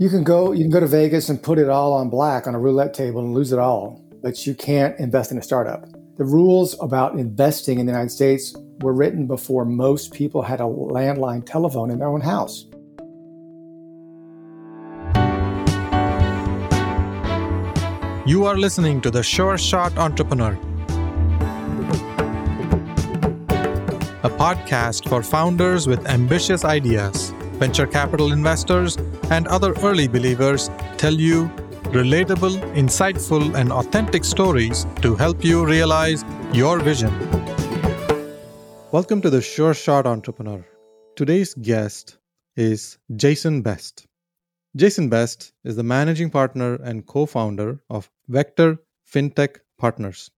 You can go you can go to Vegas and put it all on black on a roulette table and lose it all, but you can't invest in a startup. The rules about investing in the United States were written before most people had a landline telephone in their own house. You are listening to the Sure Shot Entrepreneur, a podcast for founders with ambitious ideas. Venture capital investors and other early believers tell you relatable, insightful, and authentic stories to help you realize your vision. Welcome to the Sure Shot Entrepreneur. Today's guest is Jason Best. Jason Best is the managing partner and co founder of Vectr FinTech Partners.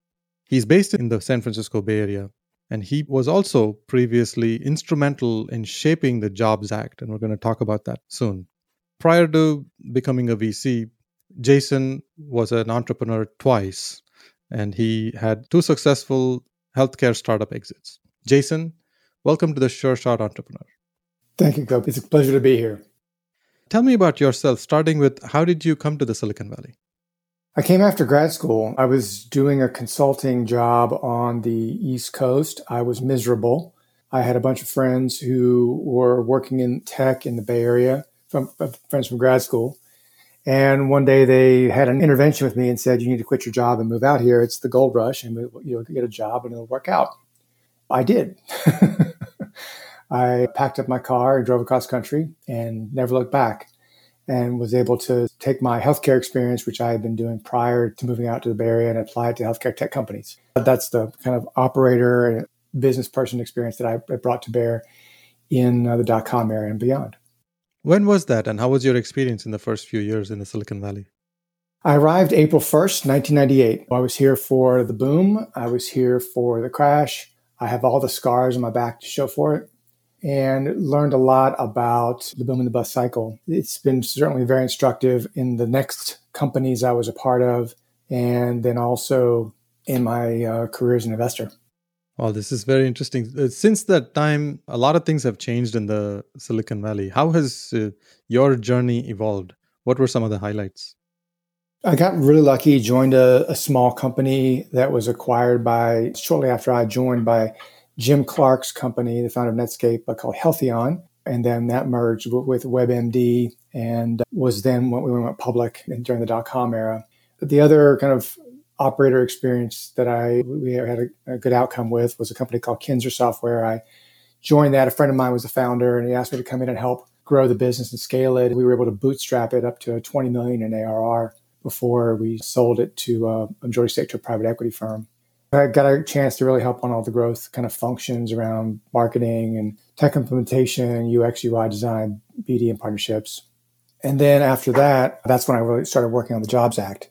He's based in the San Francisco Bay Area, and he was also previously instrumental in shaping the Jobs Act, and we're going to talk about that soon. Prior to becoming a VC, Jason was an entrepreneur twice, and he had two successful healthcare startup exits. Jason, welcome to the Sure Shot Entrepreneur. Thank you, Gopi. It's a pleasure to be here. Tell me about yourself, starting with how did you come to the Silicon Valley? I came after grad school. I was doing a consulting job on the East Coast. I was miserable. I had a bunch of friends who were working in tech in the Bay Area, from uh, friends from grad school. And one day they had an intervention with me and said, "You need to quit your job and move out here. It's the gold rush, and you'll get a job and it'll work out." I did. I packed up my car and drove across country and never looked back and was able to take my healthcare experience, which I had been doing prior to moving out to the Bay Area, and apply it to healthcare tech companies. That's the kind of operator and business person experience that I brought to bear in uh, the dot com area and beyond. When was that, and how was your experience in the first few years in the Silicon Valley? I arrived April 1st, 1998. I was here for the boom, I was here for the crash. I have all the scars on my back to show for it and learned a lot about the boom and the bust cycle. It's been certainly very instructive in the next companies I was a part of, and then also in my uh, career as an investor. Well, this is very interesting. Uh, since that time, a lot of things have changed in the Silicon Valley. How has uh, your journey evolved? What were some of the highlights? I got really lucky, joined a, a small company that was acquired by, shortly after I joined, by Jim Clark's company, the founder of Netscape, uh, called Healtheon. And then that merged with WebMD and was then when we went public during the dot com era. The other kind of operator experience that I we had a, a, good outcome with was a company called Kinzer Software. I joined that. A friend of mine was the founder, and he asked me to come in and help grow the business and scale it. We were able to bootstrap it up to 20 million in ARR before we sold it to a majority stake to a private equity firm. I got a chance to really help on all the growth kind of functions around marketing and tech implementation, UX, UI design, BD, and partnerships. And then after that, that's when I really started working on the Jobs Act.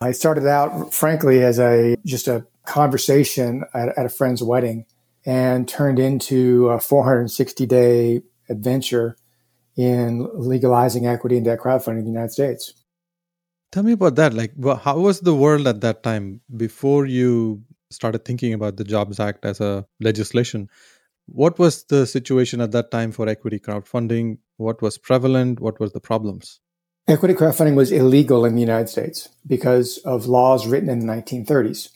I started out, frankly, as a just a conversation at, at a friend's wedding, and turned into a 460 day adventure in legalizing equity and debt crowdfunding in the United States. Tell me about that. Like, how was the world at that time before you started thinking about the Jobs Act as a legislation? What was the situation at that time for equity crowdfunding? What was prevalent? What were the problems? Equity crowdfunding was illegal in the United States because of laws written in the 1930s.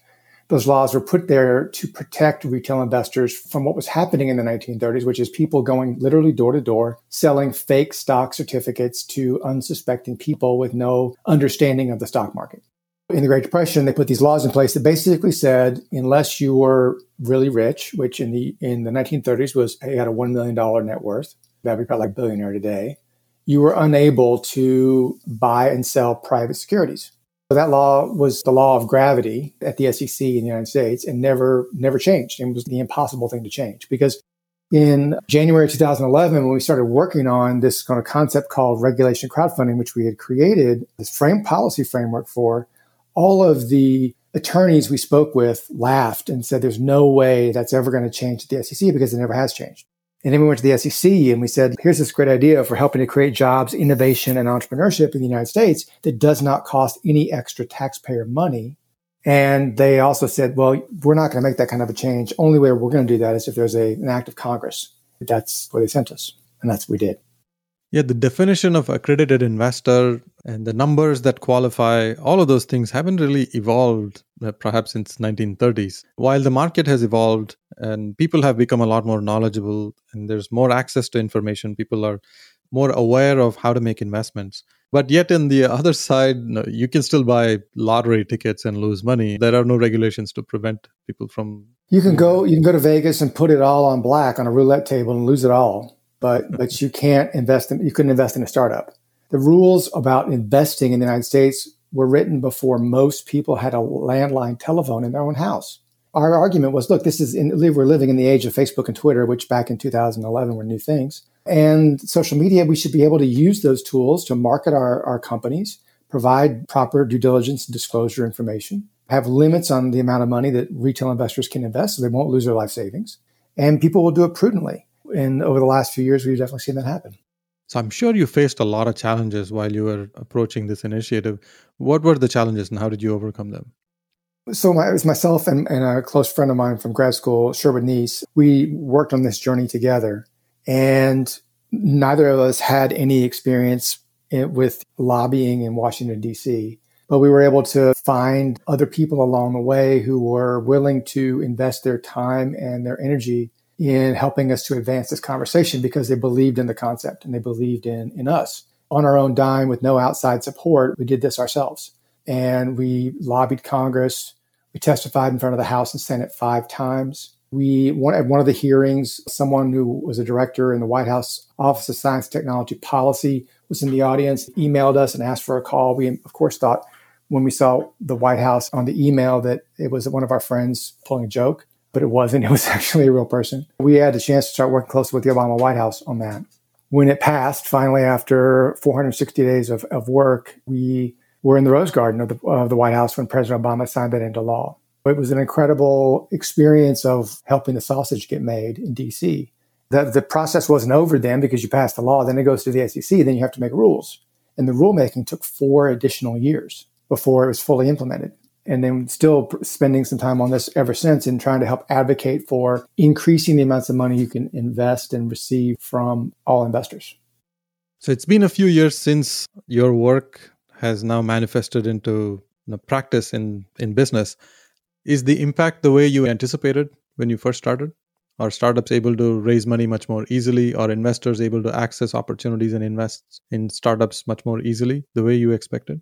Those laws were put there to protect retail investors from what was happening in the 1930s, which is people going literally door to door, selling fake stock certificates to unsuspecting people with no understanding of the stock market. In the Great Depression, they put these laws in place that basically said, unless you were really rich, which in the in the 1930s was you had a one million dollar net worth, that'd be probably like a billionaire today, you were unable to buy and sell private securities. So that law was the law of gravity at the SEC in the United States and never, never changed. It was the impossible thing to change because in January 2011, when we started working on this kind of concept called regulation crowdfunding, which we had created this frame policy framework for, all of the attorneys we spoke with laughed and said, there's no way that's ever going to change at the SEC because it never has changed. And then we went to the SEC and we said, here's this great idea for helping to create jobs, innovation, and entrepreneurship in the United States that does not cost any extra taxpayer money. And they also said, well, we're not going to make that kind of a change. Only way we're going to do that is if there's a, an act of Congress. That's where they sent us. And that's what we did. Yeah, the definition of accredited investor and the numbers that qualify, all of those things haven't really evolved uh, perhaps since 1930s. While the market has evolved and people have become a lot more knowledgeable and there's more access to information, people are more aware of how to make investments. But yet, in the other side, you can still buy lottery tickets and lose money. There are no regulations to prevent people from. You can go. You can go to Vegas and put it all on black on a roulette table and lose it all but but you can't invest in you couldn't invest in a startup. The rules about investing in the United States were written before most people had a landline telephone in their own house. Our argument was, look, this is in, we're living in the age of Facebook and Twitter, which back in 2011 were new things, and social media. We should be able to use those tools to market our, our companies, provide proper due diligence and disclosure information, have limits on the amount of money that retail investors can invest, so they won't lose their life savings, and people will do it prudently and over the last few years, we've definitely seen that happen. So I'm sure you faced a lot of challenges while you were approaching this initiative. What were the challenges and how did you overcome them? So my, it was myself and, and a close friend of mine from grad school, Sherwood Neiss. We worked on this journey together, and neither of us had any experience in, with lobbying in Washington D.C. But we were able to find other people along the way who were willing to invest their time and their energy in helping us to advance this conversation because they believed in the concept and they believed in, in us. On our own dime with no outside support, we did this ourselves. And we lobbied Congress. We testified in front of the House and Senate five times. We one, at one of the hearings, someone who was a director in the White House Office of Science Technology Policy was in the audience, emailed us and asked for a call. We, of course, thought when we saw the White House on the email that it was one of our friends pulling a joke but it wasn't. It was actually a real person. We had a chance to start working closely with the Obama White House on that. When it passed, finally, after 460 days of, of work, we were in the Rose Garden of the, of the White House when President Obama signed that into law. It was an incredible experience of helping the sausage get made in DC. The, the process wasn't over then because you passed the law, then it goes to the SEC, then you have to make rules. And the rulemaking took four additional years before it was fully implemented and then still spending some time on this ever since and trying to help advocate for increasing the amounts of money you can invest and receive from all investors. So it's been a few years since your work has now manifested into you know, practice in, in business. Is the impact the way you anticipated when you first started? Are startups able to raise money much more easily? Are investors able to access opportunities and invest in startups much more easily the way you expected?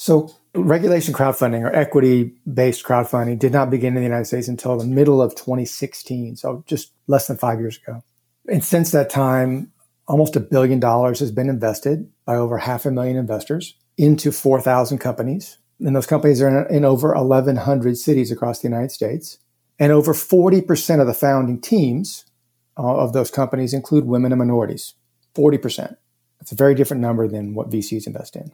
So, regulation crowdfunding or equity based crowdfunding did not begin in the United States until the middle of 2016, so just less than five years ago. And since that time, almost a billion dollars has been invested by over half a million investors into 4,000 companies. And those companies are in, in over 1,100 cities across the United States. And over 40% of the founding teams uh, of those companies include women and minorities. 40%. That's a very different number than what VCs invest in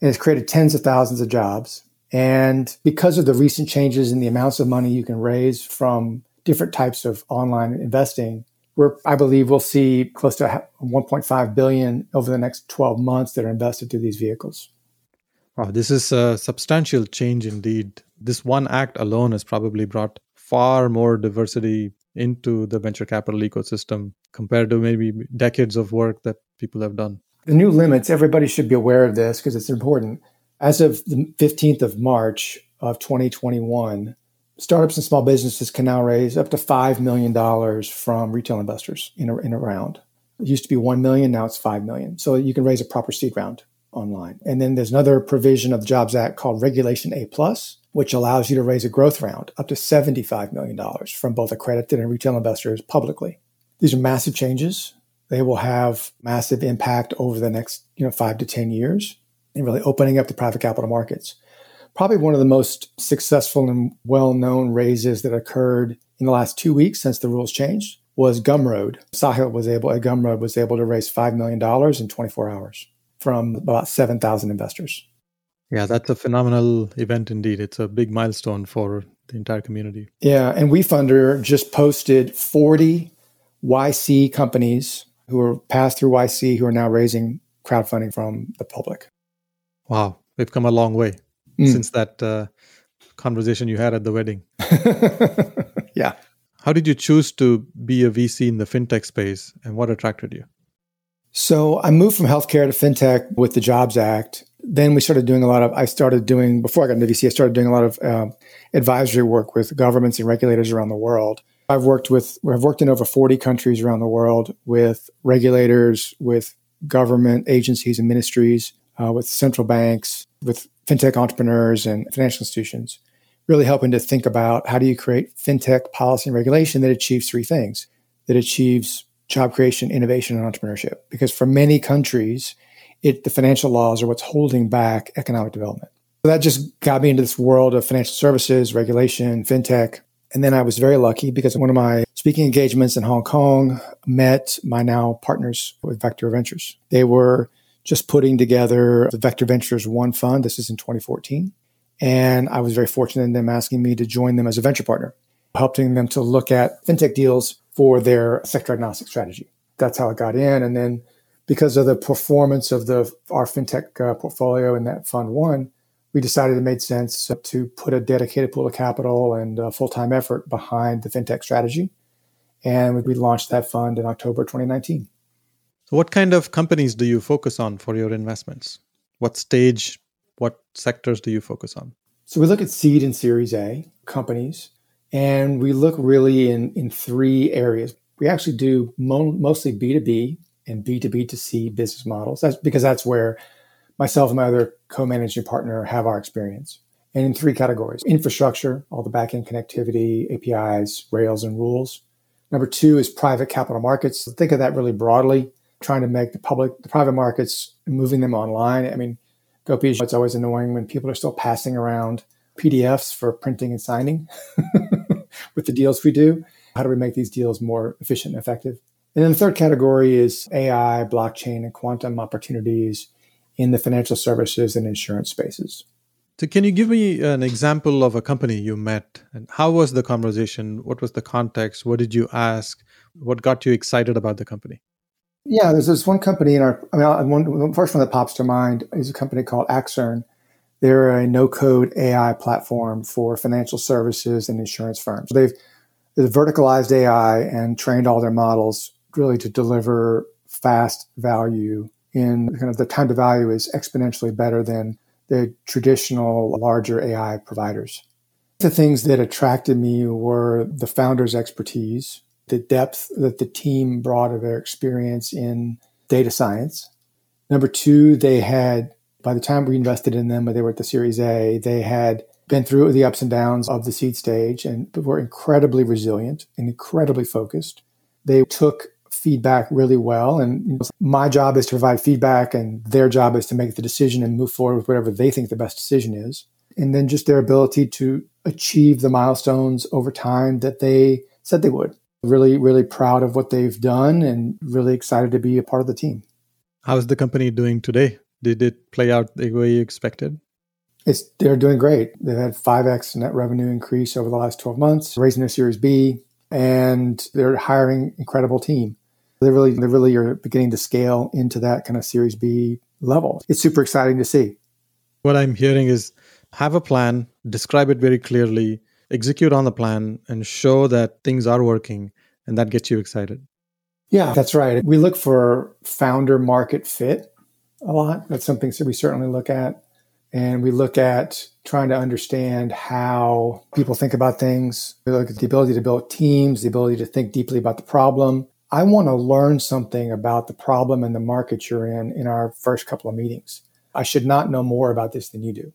and it's created tens of thousands of jobs. And because of the recent changes in the amounts of money you can raise from different types of online investing, we're, I believe we'll see close to 1.5 billion over the next 12 months that are invested through these vehicles. Wow, this is a substantial change indeed. This one act alone has probably brought far more diversity into the venture capital ecosystem compared to maybe decades of work that people have done. The new limits, everybody should be aware of this because it's important. As of the 15th of March of 2021, startups and small businesses can now raise up to $5 million from retail investors in a, in a round. It used to be 1 million, now it's 5 million. So you can raise a proper seed round online. And then there's another provision of the Jobs Act called Regulation A plus, which allows you to raise a growth round up to $75 million from both accredited and retail investors publicly. These are massive changes. They will have massive impact over the next, you know, five to 10 years and really opening up the private capital markets. Probably one of the most successful and well-known raises that occurred in the last two weeks since the rules changed was Gumroad. Sahil was able, at Gumroad was able to raise $5 million in 24 hours from about 7,000 investors. Yeah, that's a phenomenal event indeed. It's a big milestone for the entire community. Yeah, and WeFunder just posted 40 YC companies who are passed through YC who are now raising crowdfunding from the public. Wow, we've come a long way mm. since that uh, conversation you had at the wedding. yeah. How did you choose to be a VC in the fintech space and what attracted you? So I moved from healthcare to fintech with the Jobs Act. Then we started doing a lot of, I started doing, before I got into VC, I started doing a lot of uh, advisory work with governments and regulators around the world. I've worked with, I've worked in over 40 countries around the world with regulators, with government agencies and ministries, uh, with central banks, with fintech entrepreneurs and financial institutions, really helping to think about how do you create fintech policy and regulation that achieves three things that achieves job creation, innovation, and entrepreneurship. Because for many countries, it, the financial laws are what's holding back economic development. So that just got me into this world of financial services, regulation, fintech. And then I was very lucky because one of my speaking engagements in Hong Kong met my now partners with Vectr Ventures. They were just putting together the Vectr Ventures One Fund. This is in 2014. And I was very fortunate in them asking me to join them as a venture partner, helping them to look at fintech deals for their sector agnostic strategy. That's how I got in. And then because of the performance of the our fintech uh, portfolio in that fund one, we decided it made sense to put a dedicated pool of capital and a full time effort behind the fintech strategy. And we launched that fund in October 2019. So, What kind of companies do you focus on for your investments? What stage, what sectors do you focus on? So we look at seed and series A companies and we look really in, in three areas. We actually do mo- mostly B2B and B2B2C business models. That's because that's where myself and my other co-managing partner have our experience. And in three categories infrastructure, all the backend connectivity, APIs, Rails, and rules. Number two is private capital markets. So think of that really broadly, trying to make the public, the private markets, moving them online. I mean, Gopi, it's always annoying when people are still passing around PDFs for printing and signing with the deals we do. How do we make these deals more efficient and effective? And then the third category is AI, blockchain, and quantum opportunities in the financial services and insurance spaces. So, can you give me an example of a company you met and how was the conversation? What was the context? What did you ask? What got you excited about the company? Yeah, there's this one company in our. I mean, one, the first one that pops to mind is a company called Accern. They're a no-code AI platform for financial services and insurance firms. They've, they've verticalized AI and trained all their models really to deliver fast value in kind of the time to value is exponentially better than the traditional larger AI providers. The things that attracted me were the founder's expertise, the depth that the team brought of their experience in data science. Number two, they had by the time we invested in them, they were at the Series A, they had been through the ups and downs of the seed stage and were incredibly resilient and incredibly focused. They took feedback really well. And you know, my job is to provide feedback, and their job is to make the decision and move forward with whatever they think the best decision is. And then just their ability to achieve the milestones over time that they said they would. Really, really proud of what they've done and really excited to be a part of the team. How's the company doing today? Did it play out the way you expected? It's, they're doing great. They've had 5x net revenue increase over the last 12 months, raising their Series B, and they're hiring incredible team. They really, they really are beginning to scale into that kind of Series B level. It's super exciting to see. What I'm hearing is have a plan, describe it very clearly, execute on the plan, and show that things are working, and that gets you excited. Yeah, that's right. We look for founder market fit a lot. That's something that we certainly look at. And we look at trying to understand how people think about things. We look at the ability to build teams, the ability to think deeply about the problem. I want to learn something about the problem and the market you're in in our first couple of meetings. I should not know more about this than you do.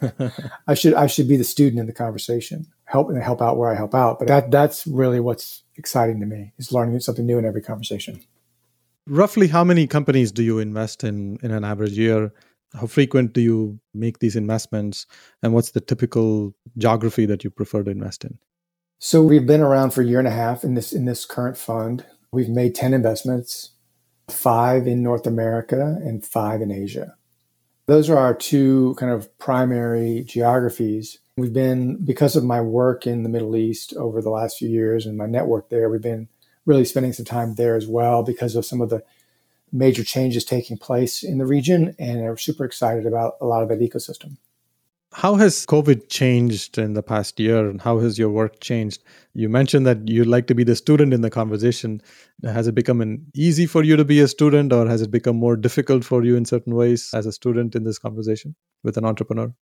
I should I should be the student in the conversation, help and help out where I help out. But that that's really what's exciting to me is learning something new in every conversation roughly how many companies do you invest in in an average year how frequent do you make these investments and what's the typical geography that you prefer to invest in? So we've been around for a year and a half in this in this current fund. We've made 10 investments five in north america and five in asia. Those are our two kind of primary geographies. We've been because of my work in the middle east over the last few years and my network there we've been really spending some time there as well because of some of the major changes taking place in the region and are super excited about a lot of that ecosystem. How has COVID changed in the past year and how has your work changed? You mentioned that you like to be the student in the conversation. Has it become an easy for you to be a student or has it become more difficult for you in certain ways as a student in this conversation with an entrepreneur?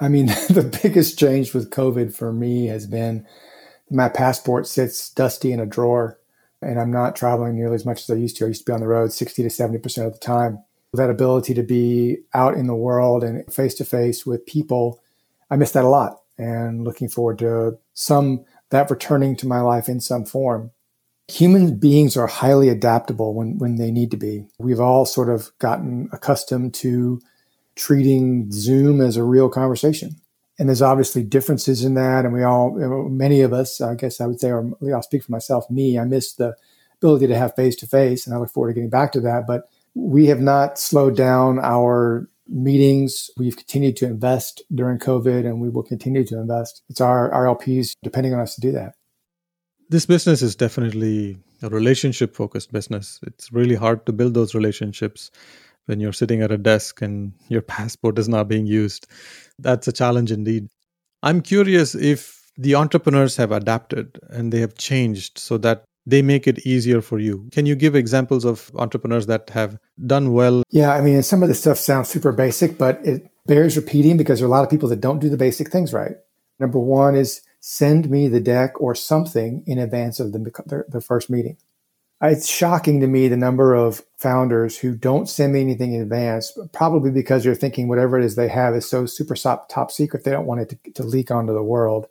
I mean, the biggest change with COVID for me has been my passport sits dusty in a drawer and I'm not traveling nearly as much as I used to. I used to be on the road 60 to 70% of the time that ability to be out in the world and face to face with people, I miss that a lot and looking forward to some that returning to my life in some form. Human beings are highly adaptable when, when they need to be. We've all sort of gotten accustomed to treating Zoom as a real conversation. And there's obviously differences in that. And we all, many of us, I guess I would say, or I'll speak for myself, me, I miss the ability to have face to face. And I look forward to getting back to that. But we have not slowed down our meetings. We've continued to invest during COVID and we will continue to invest. It's our, our LPs depending on us to do that. This business is definitely a relationship focused business. It's really hard to build those relationships when you're sitting at a desk and your passport is not being used. That's a challenge indeed. I'm curious if the entrepreneurs have adapted and they have changed so that they make it easier for you. Can you give examples of entrepreneurs that have done well? Yeah, I mean, some of the stuff sounds super basic, but it bears repeating because there are a lot of people that don't do the basic things right. Number one is send me the deck or something in advance of the, the, the first meeting. Uh, it's shocking to me the number of founders who don't send me anything in advance, probably because they're thinking whatever it is they have is so super top secret, they don't want it to, to leak onto the world.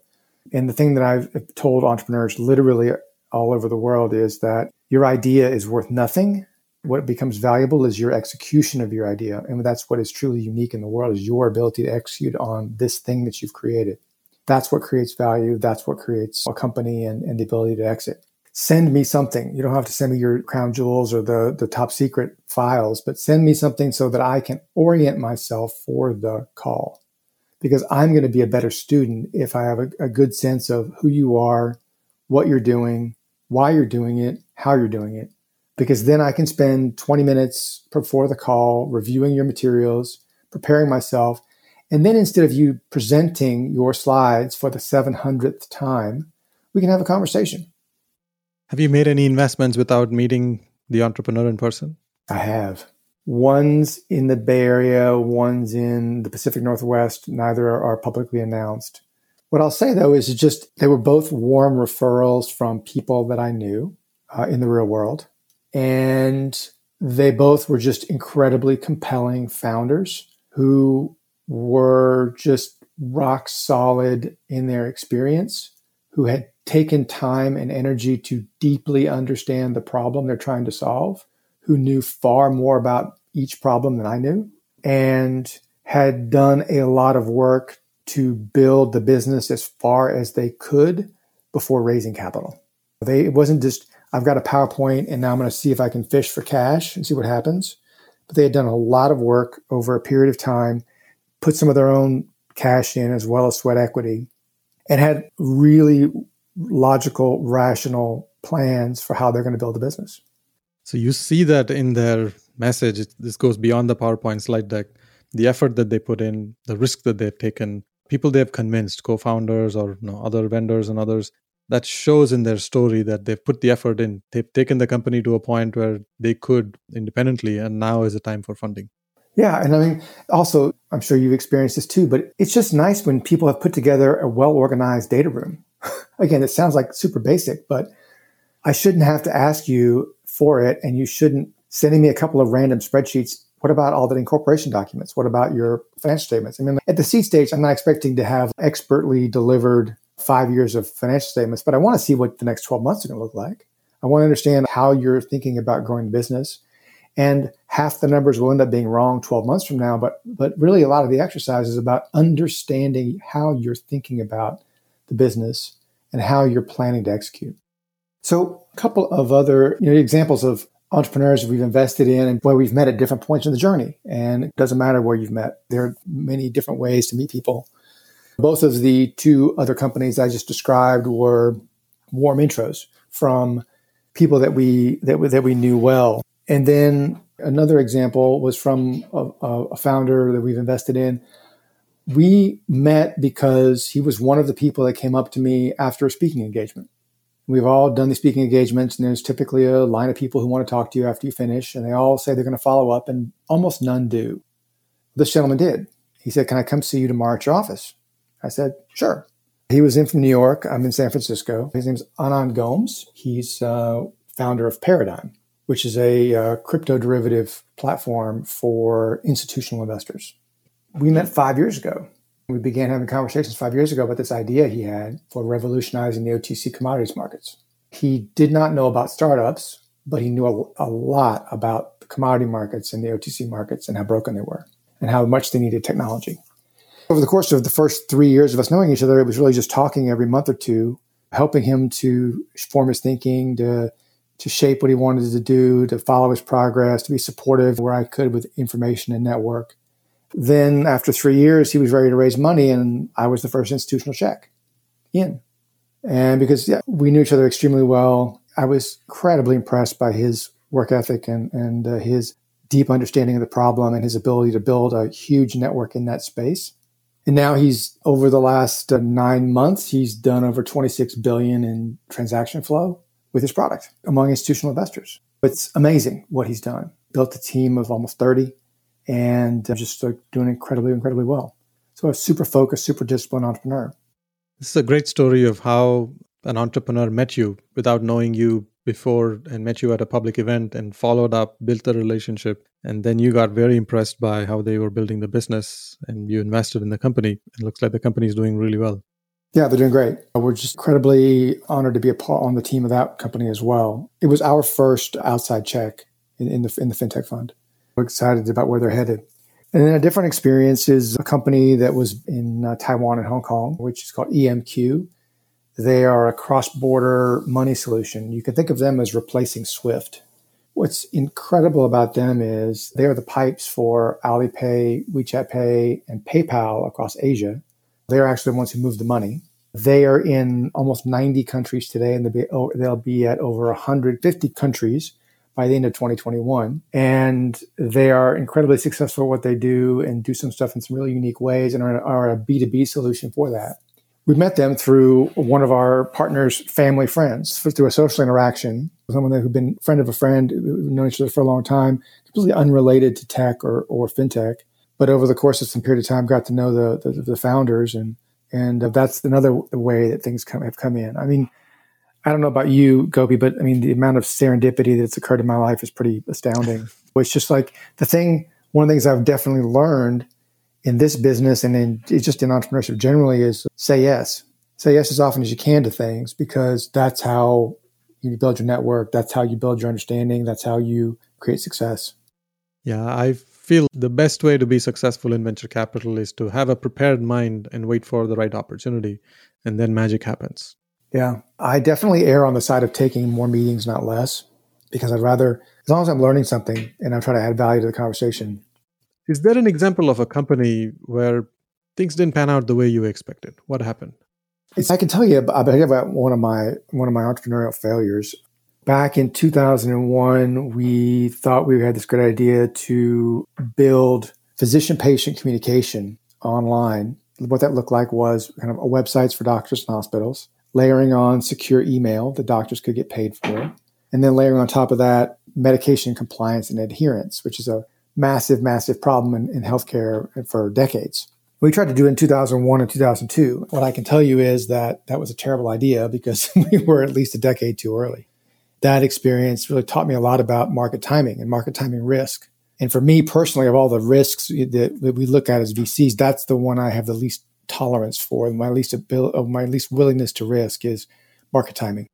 And the thing that I've told entrepreneurs literally all over the world is that your idea is worth nothing. What becomes valuable is your execution of your idea. And that's what is truly unique in the world is your ability to execute on this thing that you've created. That's what creates value. That's what creates a company and, and the ability to exit. Send me something. You don't have to send me your crown jewels or the, the top secret files, but send me something so that I can orient myself for the call. Because I'm going to be a better student if I have a, a good sense of who you are, what you're doing, why you're doing it, how you're doing it, because then I can spend 20 minutes before the call reviewing your materials, preparing myself. And then instead of you presenting your slides for the 700th time, we can have a conversation. Have you made any investments without meeting the entrepreneur in person? I have. One's in the Bay Area, one's in the Pacific Northwest. Neither are publicly announced. What I'll say though is just they were both warm referrals from people that I knew uh, in the real world. And they both were just incredibly compelling founders who were just rock solid in their experience, who had taken time and energy to deeply understand the problem they're trying to solve, who knew far more about each problem than I knew, and had done a lot of work to build the business as far as they could before raising capital. They, it wasn't just, I've got a PowerPoint and now I'm going to see if I can fish for cash and see what happens. But they had done a lot of work over a period of time, put some of their own cash in as well as sweat equity, and had really logical, rational plans for how they're going to build a business. So you see that in their message. This goes beyond the PowerPoint slide deck. The effort that they put in, the risk that they've taken, people they have convinced, co-founders or you know, other vendors and others, that shows in their story that they've put the effort in. They've taken the company to a point where they could independently, and now is the time for funding. Yeah, and I mean, also, I'm sure you've experienced this too, but it's just nice when people have put together a well organized data room. Again, it sounds like super basic, but I shouldn't have to ask you for it, and you shouldn't sending me a couple of random spreadsheets what about all the incorporation documents? What about your financial statements? I mean, at the seed stage, I'm not expecting to have expertly delivered five years of financial statements, but I want to see what the next 12 months are going to look like. I want to understand how you're thinking about growing the business. And half the numbers will end up being wrong 12 months from now, but but really a lot of the exercise is about understanding how you're thinking about the business and how you're planning to execute. So a couple of other you know, examples of entrepreneurs we've invested in and where we've met at different points in the journey. And it doesn't matter where you've met, there are many different ways to meet people. Both of the two other companies I just described were warm intros from people that we that, that we knew well. And then another example was from a, a founder that we've invested in We met because he was one of the people that came up to me after a speaking engagement. We've all done these speaking engagements, and there's typically a line of people who want to talk to you after you finish, and they all say they're going to follow up, and almost none do. This gentleman did. He said, Can I come see you tomorrow at your office? I said, Sure. He was in from New York. I'm in San Francisco. His name's Anand Gomes. He's uh, founder of Paradigm, which is a uh, crypto derivative platform for institutional investors. We met five years ago. We began having conversations five years ago about this idea he had for revolutionizing the OTC commodities markets. He did not know about startups, but he knew a, a lot about the commodity markets and the OTC markets and how broken they were and how much they needed technology. Over the course of the first three years of us knowing each other, it was really just talking every month or two, helping him to form his thinking, to to shape what he wanted to do, to follow his progress, to be supportive where I could with information and network. Then, after three years, he was ready to raise money, and I was the first institutional check in. And because yeah, we knew each other extremely well, I was incredibly impressed by his work ethic and, and uh, his deep understanding of the problem and his ability to build a huge network in that space. And now he's over the last uh, nine months, he's done over 26 billion in transaction flow with his product among institutional investors. It's amazing what he's done. Built a team of almost 30 and just doing incredibly, incredibly well. So a super focused, super disciplined entrepreneur. This is a great story of how an entrepreneur met you without knowing you before and met you at a public event and followed up, built a relationship, and then you got very impressed by how they were building the business and you invested in the company. It looks like the company is doing really well. Yeah, they're doing great. We're just incredibly honored to be a part on the team of that company as well. It was our first outside check in, in the in the fintech fund. Excited about where they're headed. And then a different experience is a company that was in uh, Taiwan and Hong Kong, which is called EMQ. They are a cross border money solution. You can think of them as replacing SWIFT. What's incredible about them is they are the pipes for Alipay, WeChat Pay, and PayPal across Asia. They are actually the ones who move the money. They are in almost 90 countries today, and they'll be, oh, they'll be at over 150 countries by the end of 2021. And they are incredibly successful at what they do and do some stuff in some really unique ways and are, are a B2B solution for that we met them through one of our partners' family friends, through a social interaction. Someone who'd been friend of a friend, known each other for a long time, completely unrelated to tech or, or fintech. But over the course of some period of time, got to know the, the, the founders, and and uh, that's another way that things come, have come in. I mean, I don't know about you, Gopi, but I mean, the amount of serendipity that's occurred in my life is pretty astounding. it's just like the thing, one of the things I've definitely learned in this business and in just in entrepreneurship generally is say yes. Say yes as often as you can to things because that's how you build your network. That's how you build your understanding. That's how you create success. Yeah, I feel the best way to be successful in venture capital is to have a prepared mind and wait for the right opportunity, and then magic happens. Yeah, I definitely err on the side of taking more meetings, not less, because I'd rather, as long as I'm learning something and I'm trying to add value to the conversation, is there an example of a company where things didn't pan out the way you expected? What happened? It's, I can tell you about one of my one of my entrepreneurial failures. Back in 2001, we thought we had this great idea to build physician-patient communication online. What that looked like was kind of websites for doctors and hospitals, layering on secure email that doctors could get paid for, and then layering on top of that medication compliance and adherence, which is a massive, massive problem in, in healthcare for decades. We tried to do it in 2001 and 2002. What I can tell you is that that was a terrible idea because we were at least a decade too early. That experience really taught me a lot about market timing and market timing risk. And for me personally, of all the risks that we look at as VCs, that's the one I have the least tolerance for. My least ability, my least willingness to risk is market timing.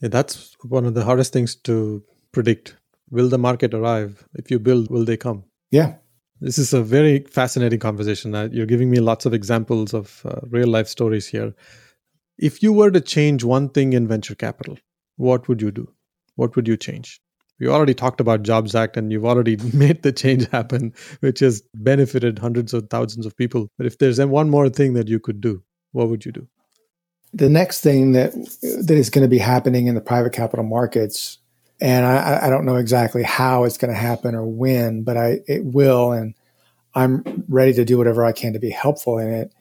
Yeah, that's one of the hardest things to predict will the market arrive? If you build, will they come? Yeah. This is a very fascinating conversation. Uh, you're giving me lots of examples of uh, real life stories here. If you were to change one thing in venture capital, what would you do? What would you change? We already talked about Jobs Act and you've already made the change happen, which has benefited hundreds of thousands of people. But if there's one more thing that you could do, what would you do? The next thing that that is going to be happening in the private capital markets and I, I don't know exactly how it's going to happen or when, but I it will. And I'm ready to do whatever I can to be helpful in it,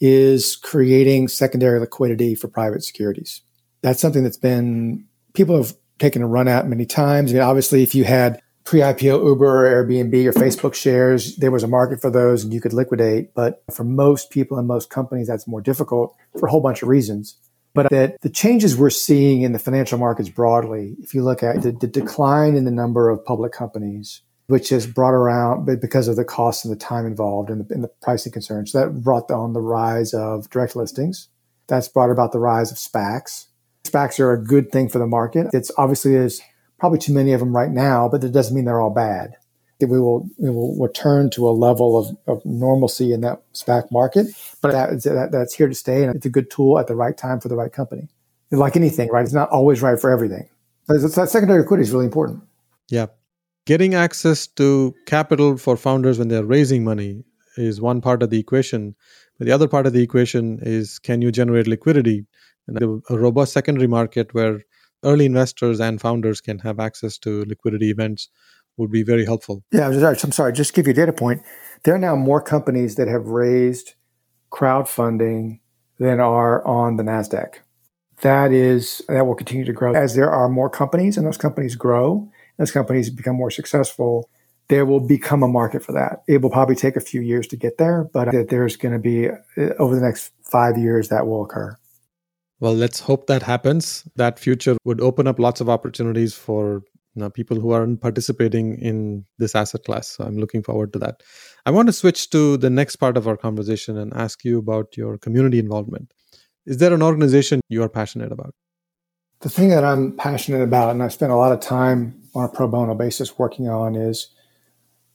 is creating secondary liquidity for private securities. That's something that's been, people have taken a run at many times. I mean, obviously, if you had pre-IPO Uber or Airbnb or Facebook shares, there was a market for those and you could liquidate. But for most people and most companies, that's more difficult for a whole bunch of reasons. But that the changes we're seeing in the financial markets broadly, if you look at the, the decline in the number of public companies, which has brought around because of the cost and the time involved and the, and the pricing concerns, that brought on the rise of direct listings. That's brought about the rise of SPACs. SPACs are a good thing for the market. It's obviously there's probably too many of them right now, but that doesn't mean they're all bad. That we will we will return to a level of, of normalcy in that SPAC market, but that, that, that's here to stay, and it's a good tool at the right time for the right company. Like anything, right? It's not always right for everything. That secondary liquidity is really important. Yeah, getting access to capital for founders when they're raising money is one part of the equation. But the other part of the equation is can you generate liquidity and a robust secondary market where early investors and founders can have access to liquidity events would be very helpful. Yeah, I'm sorry. Just give you a data point. There are now more companies that have raised crowdfunding than are on the Nasdaq. That is that will continue to grow as there are more companies, and those companies grow. As companies become more successful, there will become a market for that. It will probably take a few years to get there, but there's going to be uh, over the next five years that will occur. Well, let's hope that happens. That future would open up lots of opportunities for you know, people who aren't participating in this asset class. So I'm looking forward to that. I want to switch to the next part of our conversation and ask you about your community involvement. Is there an organization you are passionate about? The thing that I'm passionate about, and I spend a lot of time on a pro bono basis working on, is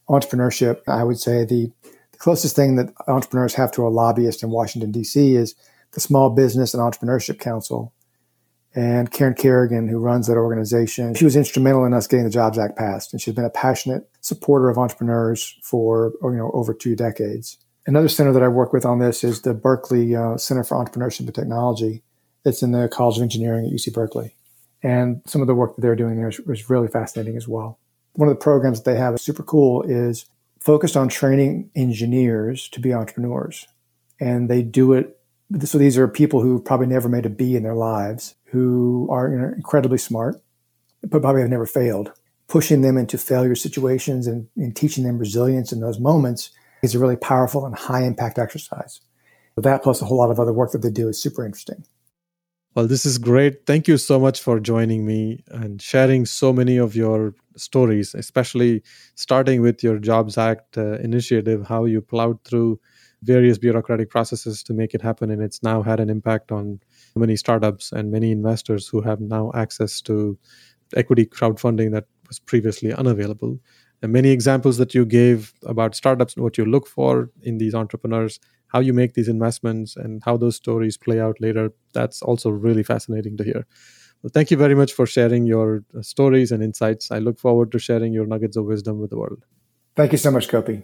entrepreneurship. I would say the, the closest thing that entrepreneurs have to a lobbyist in Washington, D.C. is the Small Business and Entrepreneurship Council. And Karen Kerrigan, who runs that organization, she was instrumental in us getting the Jobs Act passed. And she's been a passionate supporter of entrepreneurs for you know over two decades. Another center that I work with on this is the Berkeley uh, Center for Entrepreneurship and Technology. that's in the College of Engineering at UC Berkeley. And some of the work that they're doing there is, is really fascinating as well. One of the programs that they have is super cool is focused on training engineers to be entrepreneurs. And they do it so these are people who probably never made a B in their lives, who are incredibly smart, but probably have never failed. Pushing them into failure situations and, and teaching them resilience in those moments is a really powerful and high impact exercise. But that plus a whole lot of other work that they do is super interesting. Well, this is great. Thank you so much for joining me and sharing so many of your stories, especially starting with your Jobs Act uh, initiative, how you plowed through various bureaucratic processes to make it happen. And it's now had an impact on many startups and many investors who have now access to equity crowdfunding that was previously unavailable. And many examples that you gave about startups and what you look for in these entrepreneurs, how you make these investments, and how those stories play out later. That's also really fascinating to hear. Well, thank you very much for sharing your uh, stories and insights. I look forward to sharing your nuggets of wisdom with the world. Thank you so much, Gopi.